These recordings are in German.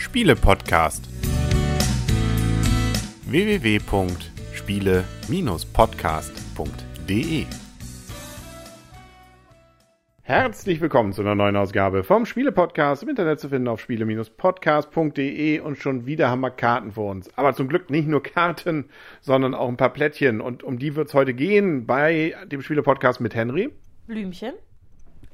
Spiele-Podcast. www.spiele-podcast.de Herzlich willkommen zu einer neuen Ausgabe vom Spiele-Podcast im Internet zu finden auf spiele-podcast.de und schon wieder haben wir Karten vor uns. Aber zum Glück nicht nur Karten, sondern auch ein paar Plättchen und um die wird es heute gehen bei dem Spiele-Podcast mit Henry. Blümchen.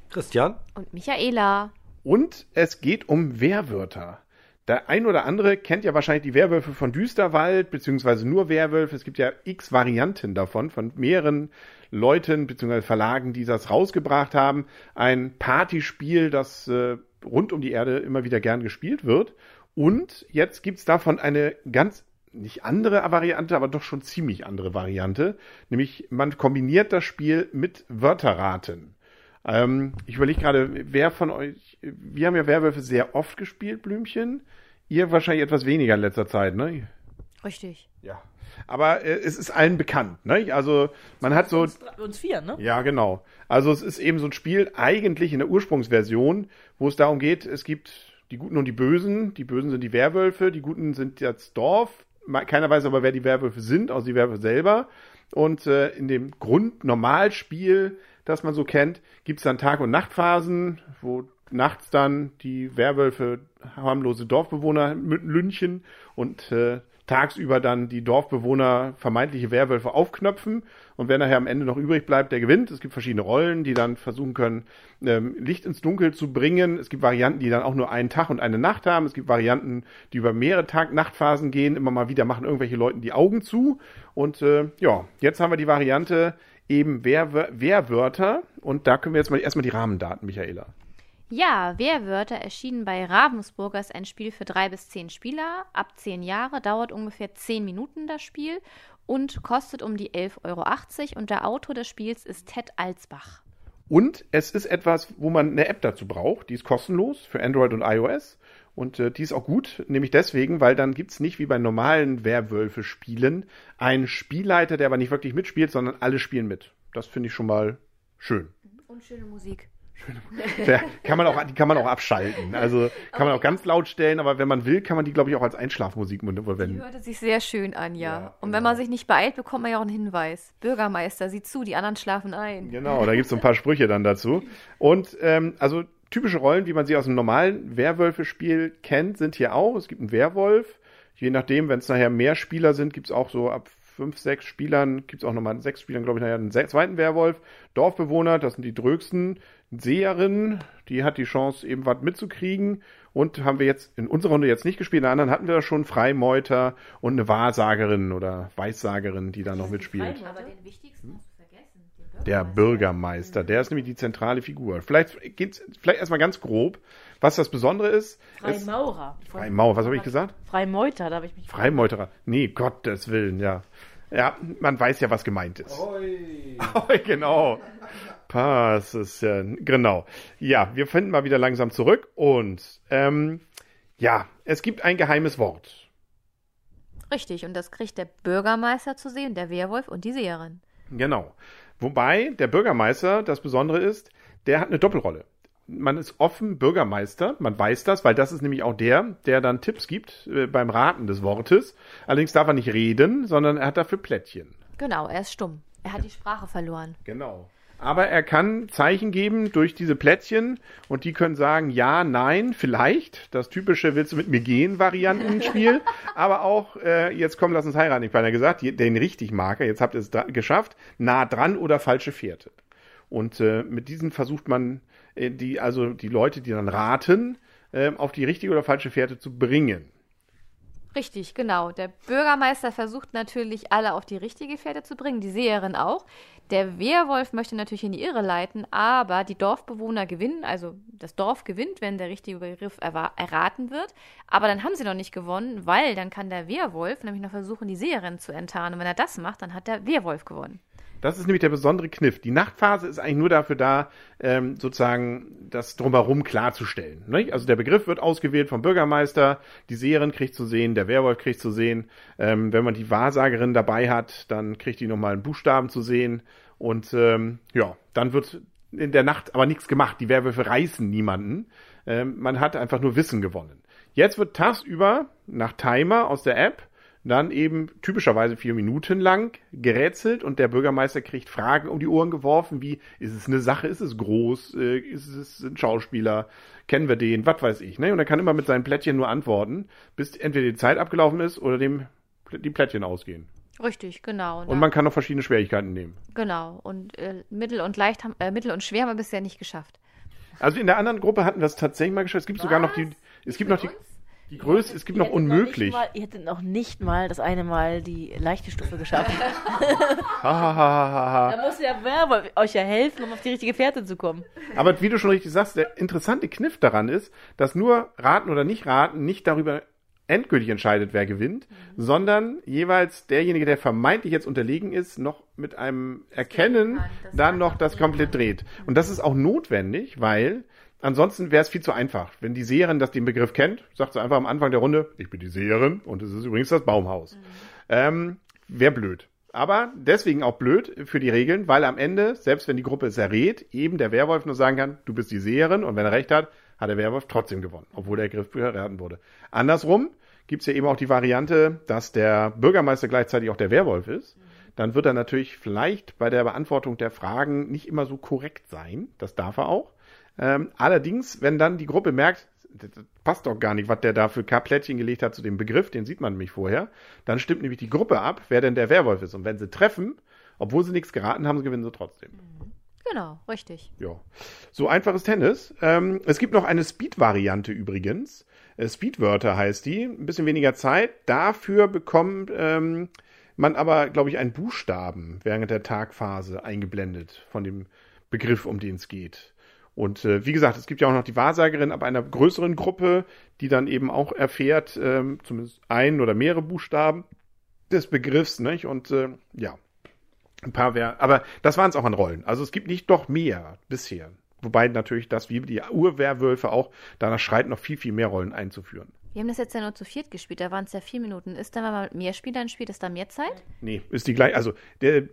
Christian. Und Michaela. Und es geht um Wehrwörter. Der ein oder andere kennt ja wahrscheinlich die Werwölfe von Düsterwald, beziehungsweise nur Werwölfe. Es gibt ja x Varianten davon, von mehreren Leuten, beziehungsweise Verlagen, die das rausgebracht haben. Ein Partyspiel, das äh, rund um die Erde immer wieder gern gespielt wird. Und jetzt gibt's davon eine ganz nicht andere Variante, aber doch schon ziemlich andere Variante. Nämlich man kombiniert das Spiel mit Wörterraten. Ähm, ich überlege gerade, wer von euch, wir haben ja Werwölfe sehr oft gespielt, Blümchen. Ihr wahrscheinlich etwas weniger in letzter Zeit, ne? Richtig. Ja. Aber äh, es ist allen bekannt, ne? Also man hat so. Uns, uns vier, ne? Ja, genau. Also es ist eben so ein Spiel, eigentlich in der Ursprungsversion, wo es darum geht, es gibt die Guten und die Bösen. Die Bösen sind die Werwölfe, die Guten sind das Dorf. Keiner weiß aber, wer die Werwölfe sind, außer die Werwölfe selber. Und äh, in dem Grundnormalspiel, das man so kennt, gibt es dann Tag- und Nachtphasen, wo nachts dann die Werwölfe harmlose Dorfbewohner lünchen und äh, tagsüber dann die Dorfbewohner vermeintliche Werwölfe aufknöpfen und wer nachher am Ende noch übrig bleibt, der gewinnt. Es gibt verschiedene Rollen, die dann versuchen können, ähm, Licht ins Dunkel zu bringen. Es gibt Varianten, die dann auch nur einen Tag und eine Nacht haben. Es gibt Varianten, die über mehrere Tag-Nachtphasen gehen. Immer mal wieder machen irgendwelche Leuten die Augen zu. Und äh, ja, jetzt haben wir die Variante eben Wehr Wehrwörter und da können wir jetzt mal erstmal die Rahmendaten, Michaela. Ja, Wehrwörter erschienen bei Ravensburger ist ein Spiel für drei bis zehn Spieler. Ab zehn Jahre dauert ungefähr zehn Minuten das Spiel und kostet um die 11,80 Euro. Und der Autor des Spiels ist Ted Alsbach. Und es ist etwas, wo man eine App dazu braucht. Die ist kostenlos für Android und iOS. Und äh, die ist auch gut, nämlich deswegen, weil dann gibt's nicht wie bei normalen Werwölfe-Spielen einen Spielleiter, der aber nicht wirklich mitspielt, sondern alle spielen mit. Das finde ich schon mal schön. Und schöne Musik. Der kann man auch, die kann man auch abschalten. Also kann man auch ganz laut stellen, aber wenn man will, kann man die, glaube ich, auch als Einschlafmusik Die verwenden. hörte sich sehr schön an, ja. Ja, Und wenn genau. man sich nicht beeilt, bekommt man ja auch einen Hinweis. Bürgermeister, sieh zu, die anderen schlafen ein. Genau, da gibt's so ein paar Sprüche dann dazu. Und ähm, also typische Rollen, wie man sie aus einem normalen Werwölfe-Spiel kennt, sind hier auch. Es gibt einen Werwolf. Je nachdem, wenn es nachher mehr Spieler sind, gibt's auch so ab fünf, sechs Spielern, gibt's auch nochmal sechs Spielern, glaube ich, nachher einen zweiten Werwolf. Dorfbewohner, das sind die drögsten. Seherin, die hat die Chance, eben was mitzukriegen. Und haben wir jetzt in unserer Runde jetzt nicht gespielt. In der anderen hatten wir schon Freimeuter und eine Wahrsagerin oder Weissagerin, die da noch mitspielt. Aber den wichtigsten hast du vergessen. Den Der Bürgermeister, der ist nämlich die zentrale Figur. Vielleicht geht's vielleicht erstmal ganz grob, was das Besondere ist. Freimaurer. Freimaurer, was habe ich gesagt? Freimeuter, da habe ich mich. Freimeuterer. Nee, Gottes Willen, ja. Ja, man weiß ja, was gemeint ist. Hoi. genau. Pass ist ja, genau. Ja, wir finden mal wieder langsam zurück und ähm, ja, es gibt ein geheimes Wort. Richtig, und das kriegt der Bürgermeister zu sehen, der Werwolf und die Seherin. Genau. Wobei der Bürgermeister, das Besondere ist, der hat eine Doppelrolle. Man ist offen Bürgermeister, man weiß das, weil das ist nämlich auch der, der dann Tipps gibt äh, beim Raten des Wortes. Allerdings darf er nicht reden, sondern er hat dafür Plättchen. Genau, er ist stumm. Er hat die Sprache verloren. Genau. Aber er kann Zeichen geben durch diese Plättchen und die können sagen ja, nein, vielleicht. Das typische Willst du mit mir gehen Variantenspiel. Aber auch, äh, jetzt komm, lass uns heiraten, ich beinahe gesagt, den richtig Marker, jetzt habt ihr es geschafft, nah dran oder falsche Fährte. Und äh, mit diesen versucht man, äh, die, also die Leute, die dann raten, äh, auf die richtige oder falsche Fährte zu bringen. Richtig, genau. Der Bürgermeister versucht natürlich, alle auf die richtige Fährte zu bringen, die Seherin auch. Der Wehrwolf möchte natürlich in die Irre leiten, aber die Dorfbewohner gewinnen, also das Dorf gewinnt, wenn der richtige Begriff erraten wird. Aber dann haben sie noch nicht gewonnen, weil dann kann der Wehrwolf nämlich noch versuchen, die Seherin zu enttarnen. Und wenn er das macht, dann hat der Wehrwolf gewonnen. Das ist nämlich der besondere Kniff. Die Nachtphase ist eigentlich nur dafür da, ähm, sozusagen das drumherum klarzustellen. Nicht? Also der Begriff wird ausgewählt vom Bürgermeister, die Seherin kriegt zu sehen, der Werwolf kriegt zu sehen. Ähm, wenn man die Wahrsagerin dabei hat, dann kriegt die nochmal einen Buchstaben zu sehen. Und ähm, ja, dann wird in der Nacht aber nichts gemacht. Die Werwölfe reißen niemanden. Ähm, man hat einfach nur Wissen gewonnen. Jetzt wird tagsüber nach Timer aus der App dann eben typischerweise vier Minuten lang gerätselt und der Bürgermeister kriegt Fragen um die Ohren geworfen, wie ist es eine Sache, ist es groß, äh, ist es ein Schauspieler, kennen wir den, was weiß ich. Ne? Und er kann immer mit seinen Plättchen nur antworten, bis entweder die Zeit abgelaufen ist oder dem die Plättchen ausgehen. Richtig, genau. Und man kann noch verschiedene Schwierigkeiten nehmen. Genau. Und äh, mittel und leicht haben, äh, mittel und schwer haben wir bisher nicht geschafft. Also in der anderen Gruppe hatten wir es tatsächlich mal geschafft. Es gibt sogar noch die, es gibt noch die, die Größe, es gibt noch unmöglich. Noch mal, ihr hättet noch nicht mal das eine Mal die leichte Stufe geschafft. Hahaha. da muss der Werber euch ja helfen, um auf die richtige Fährte zu kommen. Aber wie du schon richtig sagst, der interessante Kniff daran ist, dass nur Raten oder nicht Raten nicht darüber endgültig entscheidet, wer gewinnt, Mhm. sondern jeweils derjenige, der vermeintlich jetzt unterlegen ist, noch mit einem Erkennen dann noch das komplett dreht. Und das ist auch notwendig, weil ansonsten wäre es viel zu einfach. Wenn die Seherin das den Begriff kennt, sagt sie einfach am Anfang der Runde, ich bin die Seherin und es ist übrigens das Baumhaus. Mhm. Ähm, wäre blöd. Aber deswegen auch blöd für die Regeln, weil am Ende, selbst wenn die Gruppe es errät, eben der Werwolf nur sagen kann, du bist die Seherin und wenn er recht hat, hat der Werwolf trotzdem gewonnen, obwohl der Griff verraten wurde. Andersrum gibt's ja eben auch die Variante, dass der Bürgermeister gleichzeitig auch der Werwolf ist. Dann wird er natürlich vielleicht bei der Beantwortung der Fragen nicht immer so korrekt sein. Das darf er auch. Ähm, allerdings, wenn dann die Gruppe merkt, das passt doch gar nicht, was der da für K-Plättchen gelegt hat zu dem Begriff, den sieht man nämlich vorher, dann stimmt nämlich die Gruppe ab, wer denn der Werwolf ist. Und wenn sie treffen, obwohl sie nichts geraten haben, gewinnen sie trotzdem. Genau, richtig. Ja. So einfaches Tennis. Ähm, es gibt noch eine Speed-Variante übrigens. Äh, Speedwörter heißt die. Ein bisschen weniger Zeit. Dafür bekommt ähm, man aber, glaube ich, einen Buchstaben während der Tagphase eingeblendet von dem Begriff, um den es geht. Und äh, wie gesagt, es gibt ja auch noch die Wahrsagerin ab einer größeren Gruppe, die dann eben auch erfährt, ähm, zumindest ein oder mehrere Buchstaben des Begriffs, nicht? Und äh, ja, ein paar wär, aber das waren es auch an Rollen. Also es gibt nicht doch mehr bisher. Wobei natürlich das, wie die Urwerwölfe auch, danach schreit, noch viel, viel mehr Rollen einzuführen. Wir haben das jetzt ja nur zu viert gespielt, da waren es ja vier Minuten. Ist dann, wenn man mit mehr Spielern spielt, ist da mehr Zeit? Nee, ist die gleiche, also der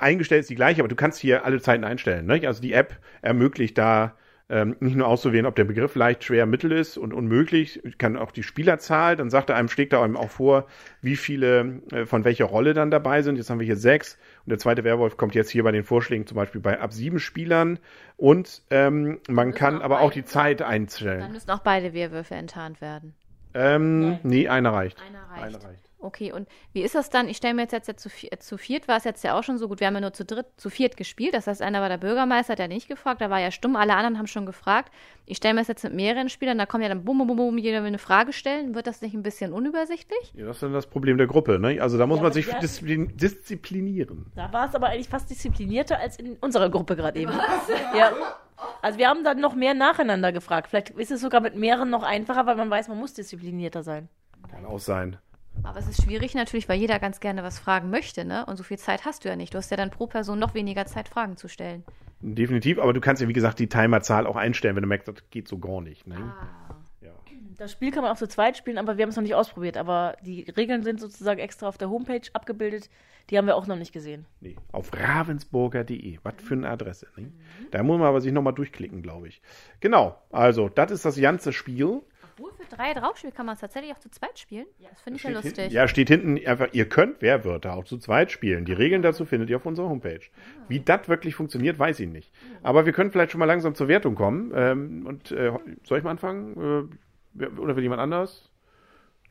eingestellt ist die gleiche, aber du kannst hier alle Zeiten einstellen. Ne? Also die App ermöglicht da ähm, nicht nur auszuwählen, ob der Begriff leicht, schwer, mittel ist und unmöglich, kann auch die Spielerzahl, dann sagt er einem, schlägt er einem auch vor, wie viele äh, von welcher Rolle dann dabei sind. Jetzt haben wir hier sechs und der zweite Werwolf kommt jetzt hier bei den Vorschlägen zum Beispiel bei ab sieben Spielern und ähm, man kann auch aber auch beide- die Zeit Dann einstellen. müssen auch beide Wehrwürfe enttarnt werden. Ähm, nee, einer reicht. Einer reicht. Einer reicht. Okay, und wie ist das dann? Ich stelle mir jetzt, jetzt, jetzt zu, zu viert, war es jetzt ja auch schon so gut. Wir haben ja nur zu dritt, zu viert gespielt. Das heißt, einer war der Bürgermeister, der hat nicht gefragt, da war ja stumm, alle anderen haben schon gefragt. Ich stelle mir das jetzt mit mehreren Spielern, da kommt ja dann bum, bum, bum, bum, jeder will eine Frage stellen. Wird das nicht ein bisschen unübersichtlich? Ja, das ist dann das Problem der Gruppe. Ne? Also da muss Ja, man sich disziplin disziplinieren. Da war es aber eigentlich fast disziplinierter als in unserer Gruppe gerade eben. Ja. Also wir haben dann noch mehr nacheinander gefragt. Vielleicht ist es sogar mit mehreren noch einfacher, weil man weiß, man muss disziplinierter sein. Kann auch sein. Aber es ist schwierig natürlich, weil jeder ganz gerne was fragen möchte, ne? Und so viel Zeit hast du ja nicht. Du hast ja dann pro Person noch weniger Zeit, Fragen zu stellen. Definitiv, aber du kannst ja, wie gesagt, die Timerzahl auch einstellen, wenn du merkst, das geht so gar nicht. Ne? Ah. Ja. Das Spiel kann man auch zu zweit spielen, aber wir haben es noch nicht ausprobiert. Aber die Regeln sind sozusagen extra auf der Homepage abgebildet. Die haben wir auch noch nicht gesehen. Nee. Auf ravensburger.de. Was für eine Adresse. Ne? Da muss man aber sich nochmal durchklicken, glaube ich. Genau, also, das ist das ganze Spiel. Obwohl für drei draufspielt, kann man es tatsächlich auch zu zweit spielen. Das finde ich ja Steht lustig. Hinten, ja, steht hinten einfach, ihr könnt Wehrwörter auch zu zweit spielen. Die Regeln dazu findet ihr auf unserer Homepage. Wie das wirklich funktioniert, weiß ich nicht. Aber wir können vielleicht schon mal langsam zur Wertung kommen. Ähm, und äh, soll ich mal anfangen? Äh, oder will jemand anders?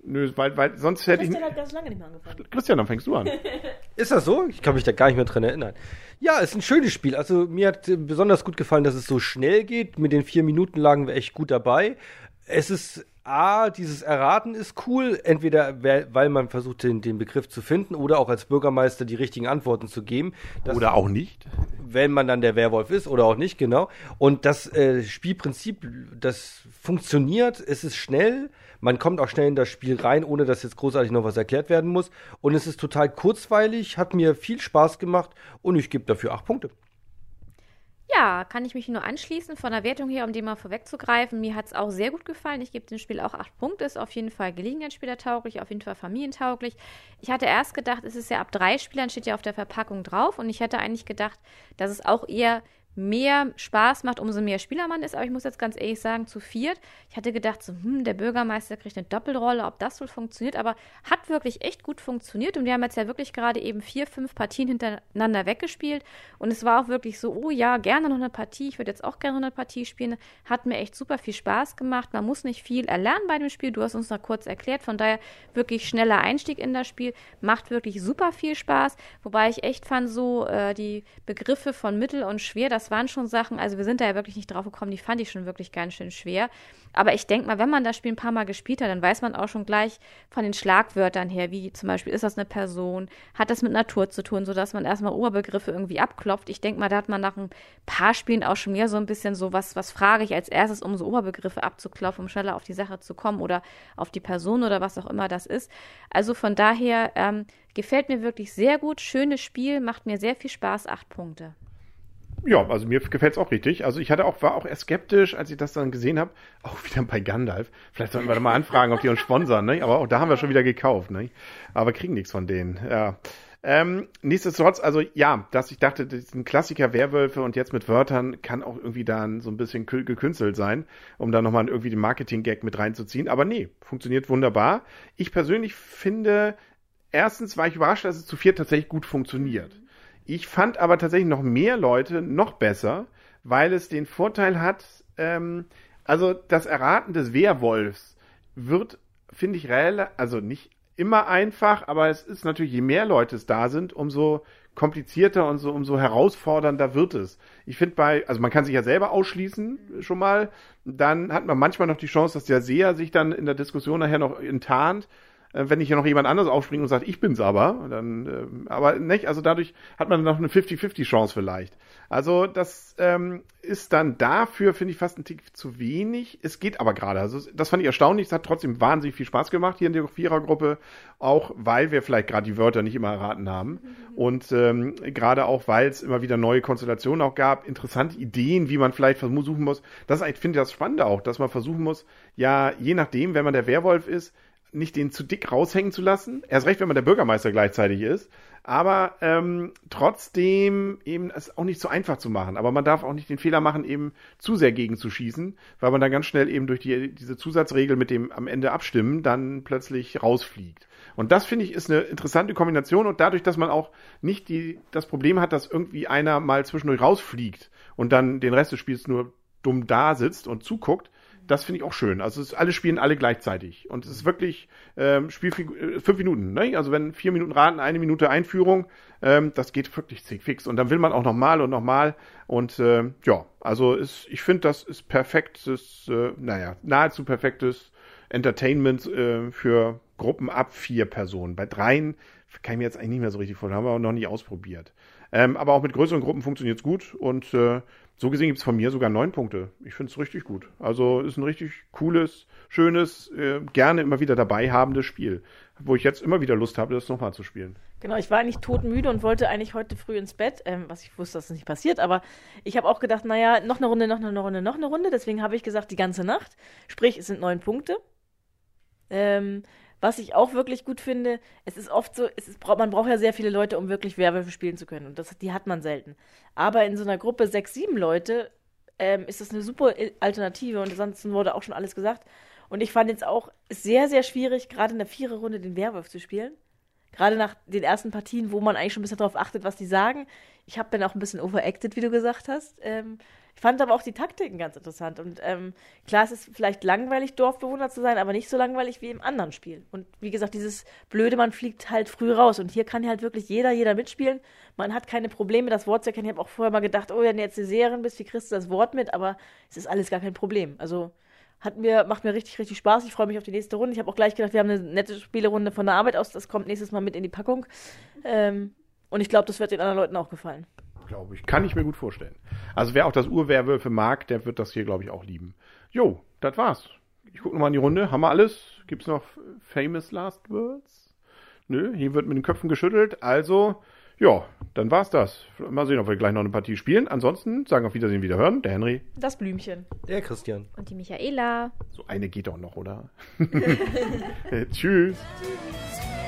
Nö, weil, weil sonst hätte ich. Christian hat ganz lange nicht mehr angefangen. Christian, dann fängst du an. Ist das so? Ich kann mich da gar nicht mehr dran erinnern. Ja, ist ein schönes Spiel. Also mir hat äh, besonders gut gefallen, dass es so schnell geht. Mit den vier Minuten lagen wir echt gut dabei. Es ist A, dieses Erraten ist cool, entweder weil man versucht, den, den Begriff zu finden oder auch als Bürgermeister die richtigen Antworten zu geben. Das Oder auch nicht. wenn man dann der Werwolf ist oder auch nicht, genau. Und das äh, Spielprinzip, das funktioniert, es ist schnell, man kommt auch schnell in das Spiel rein, ohne dass jetzt großartig noch was erklärt werden muss. Und es ist total kurzweilig, hat mir viel Spaß gemacht und ich gebe dafür acht Punkte. Ja, kann ich mich nur anschließen von der Wertung her, um die mal vorwegzugreifen. Mir hat es auch sehr gut gefallen. Ich gebe dem Spiel auch acht Punkte. Ist auf jeden Fall Gelegenheitsspielertauglich, auf jeden Fall familientauglich. Ich hatte erst gedacht, es ist ja ab drei Spielern, steht ja auf der Verpackung drauf. Und ich hätte eigentlich gedacht, dass es auch eher mehr Spaß macht, umso mehr Spieler man ist. Aber ich muss jetzt ganz ehrlich sagen, zu viert, ich hatte gedacht, so, hm, der Bürgermeister kriegt eine Doppelrolle, ob das wohl funktioniert. Aber hat wirklich echt gut funktioniert. Und wir haben jetzt ja wirklich gerade eben vier, fünf Partien hintereinander weggespielt. Und es war auch wirklich so, oh ja, gerne noch eine Partie. Ich würde jetzt auch gerne noch eine Partie spielen. Hat mir echt super viel Spaß gemacht. Man muss nicht viel erlernen bei dem Spiel. Du hast uns noch kurz erklärt. Von daher wirklich schneller Einstieg in das Spiel. Macht wirklich super viel Spaß. Wobei ich echt fand, so äh, die Begriffe von mittel und schwer, das waren schon Sachen, also wir sind da ja wirklich nicht drauf gekommen, die fand ich schon wirklich ganz schön schwer. Aber ich denke mal, wenn man das Spiel ein paar Mal gespielt hat, dann weiß man auch schon gleich von den Schlagwörtern her, wie zum Beispiel, ist das eine Person, hat das mit Natur zu tun, sodass man erstmal Oberbegriffe irgendwie abklopft. Ich denke mal, da hat man nach ein paar Spielen auch schon mehr so ein bisschen so, was, was frage ich als erstes, um so Oberbegriffe abzuklopfen, um schneller auf die Sache zu kommen oder auf die Person oder was auch immer das ist. Also von daher ähm, gefällt mir wirklich sehr gut, schönes Spiel, macht mir sehr viel Spaß, acht Punkte. Ja, also mir gefällt es auch richtig. Also ich hatte auch, war auch eher skeptisch, als ich das dann gesehen habe. Auch wieder bei Gandalf. Vielleicht sollten wir da mal anfragen, ob die uns sponsern, ne? Aber auch da haben wir schon wieder gekauft, ne? Aber kriegen nichts von denen. Ja. Ähm, nichtsdestotrotz, also ja, dass ich dachte, das ist ein Klassiker Werwölfe und jetzt mit Wörtern kann auch irgendwie dann so ein bisschen gekünstelt sein, um da nochmal irgendwie den Marketing-Gag mit reinzuziehen. Aber nee, funktioniert wunderbar. Ich persönlich finde, erstens war ich überrascht, dass es zu viert tatsächlich gut funktioniert. Ich fand aber tatsächlich noch mehr Leute noch besser, weil es den Vorteil hat, ähm, also das Erraten des Werwolfs wird, finde ich, also nicht immer einfach, aber es ist natürlich, je mehr Leute es da sind, umso komplizierter und so umso herausfordernder wird es. Ich finde bei, also man kann sich ja selber ausschließen schon mal, dann hat man manchmal noch die Chance, dass der Seher sich dann in der Diskussion nachher noch enttarnt. Äh, wenn nicht ja noch jemand anderes aufspringt und sagt, ich bin's aber, dann, äh, aber nicht, also dadurch hat man noch eine 50-50 Chance vielleicht. Also das ähm, ist dann dafür, finde ich, fast ein Tick zu wenig. Es geht aber gerade. Also das fand ich erstaunlich. Es hat trotzdem wahnsinnig viel Spaß gemacht hier in der Vierergruppe, auch weil wir vielleicht gerade die Wörter nicht immer erraten haben. Mhm. Und ähm, gerade auch, weil es immer wieder neue Konstellationen auch gab, interessante Ideen, wie man vielleicht versuchen muss. Das ist, ich finde das Spannende auch, dass man versuchen muss, ja, je nachdem, wenn man der Werwolf ist, nicht den zu dick raushängen zu lassen. Erst recht, wenn man der Bürgermeister gleichzeitig ist. Aber ähm, trotzdem eben es auch nicht so einfach zu machen. Aber man darf auch nicht den Fehler machen, eben zu sehr gegen zu schießen, weil man dann ganz schnell eben durch die, diese Zusatzregel mit dem am Ende abstimmen dann plötzlich rausfliegt. Und das finde ich ist eine interessante Kombination und dadurch, dass man auch nicht die, das Problem hat, dass irgendwie einer mal zwischendurch rausfliegt und dann den Rest des Spiels nur dumm da sitzt und zuguckt, das finde ich auch schön. Also es, alle spielen alle gleichzeitig. Und es ist wirklich ähm, Spielfigur, äh, fünf Minuten. Ne? Also wenn vier Minuten raten, eine Minute Einführung, ähm, das geht wirklich fix. Und dann will man auch nochmal und nochmal. Und äh, ja, also ist, ich finde, das ist perfektes, äh, naja, nahezu perfektes Entertainment äh, für Gruppen ab vier Personen. Bei dreien kann ich mir jetzt eigentlich nicht mehr so richtig vorstellen, haben wir auch noch nie ausprobiert. Ähm, aber auch mit größeren Gruppen funktioniert es gut und äh, so gesehen gibt es von mir sogar neun Punkte. Ich finde es richtig gut. Also ist ein richtig cooles, schönes, äh, gerne immer wieder dabei habendes Spiel, wo ich jetzt immer wieder Lust habe, das nochmal zu spielen. Genau, ich war eigentlich todmüde und wollte eigentlich heute früh ins Bett, ähm, was ich wusste, dass das nicht passiert, aber ich habe auch gedacht, naja, noch eine Runde, noch eine Runde, noch eine Runde. Deswegen habe ich gesagt, die ganze Nacht. Sprich, es sind neun Punkte. Ähm, was ich auch wirklich gut finde, es ist oft so, es ist, man braucht ja sehr viele Leute, um wirklich Werwölfe spielen zu können. Und das, die hat man selten. Aber in so einer Gruppe sechs, sieben Leute ähm, ist das eine super Alternative. Und ansonsten wurde auch schon alles gesagt. Und ich fand jetzt auch sehr, sehr schwierig, gerade in der Viererrunde den Werwolf zu spielen. Gerade nach den ersten Partien, wo man eigentlich schon ein bisschen darauf achtet, was die sagen. Ich habe dann auch ein bisschen overacted, wie du gesagt hast. Ähm, ich fand aber auch die Taktiken ganz interessant. Und ähm, klar, es ist vielleicht langweilig, Dorfbewohner zu sein, aber nicht so langweilig wie im anderen Spiel. Und wie gesagt, dieses Blöde, man fliegt halt früh raus. Und hier kann halt wirklich jeder, jeder mitspielen. Man hat keine Probleme, das Wort zu erkennen. Ich habe auch vorher mal gedacht, oh, wenn du jetzt eine Seherin bist, wie kriegst du das Wort mit? Aber es ist alles gar kein Problem. Also hat mir, macht mir richtig, richtig Spaß. Ich freue mich auf die nächste Runde. Ich habe auch gleich gedacht, wir haben eine nette Spielerunde von der Arbeit aus. Das kommt nächstes Mal mit in die Packung. Ähm, und ich glaube, das wird den anderen Leuten auch gefallen glaube ich. Kann ich mir gut vorstellen. Also wer auch das Urwerwölfe mag, der wird das hier, glaube ich, auch lieben. Jo, das war's. Ich gucke nochmal in die Runde. Haben wir alles? Gibt's noch famous last words? Nö, hier wird mit den Köpfen geschüttelt. Also, ja, dann war's das. Mal sehen, ob wir gleich noch eine Partie spielen. Ansonsten sagen auf Wiedersehen, wieder hören. Der Henry. Das Blümchen. Der Christian. Und die Michaela. So eine geht doch noch, oder? Tschüss. Tschüss.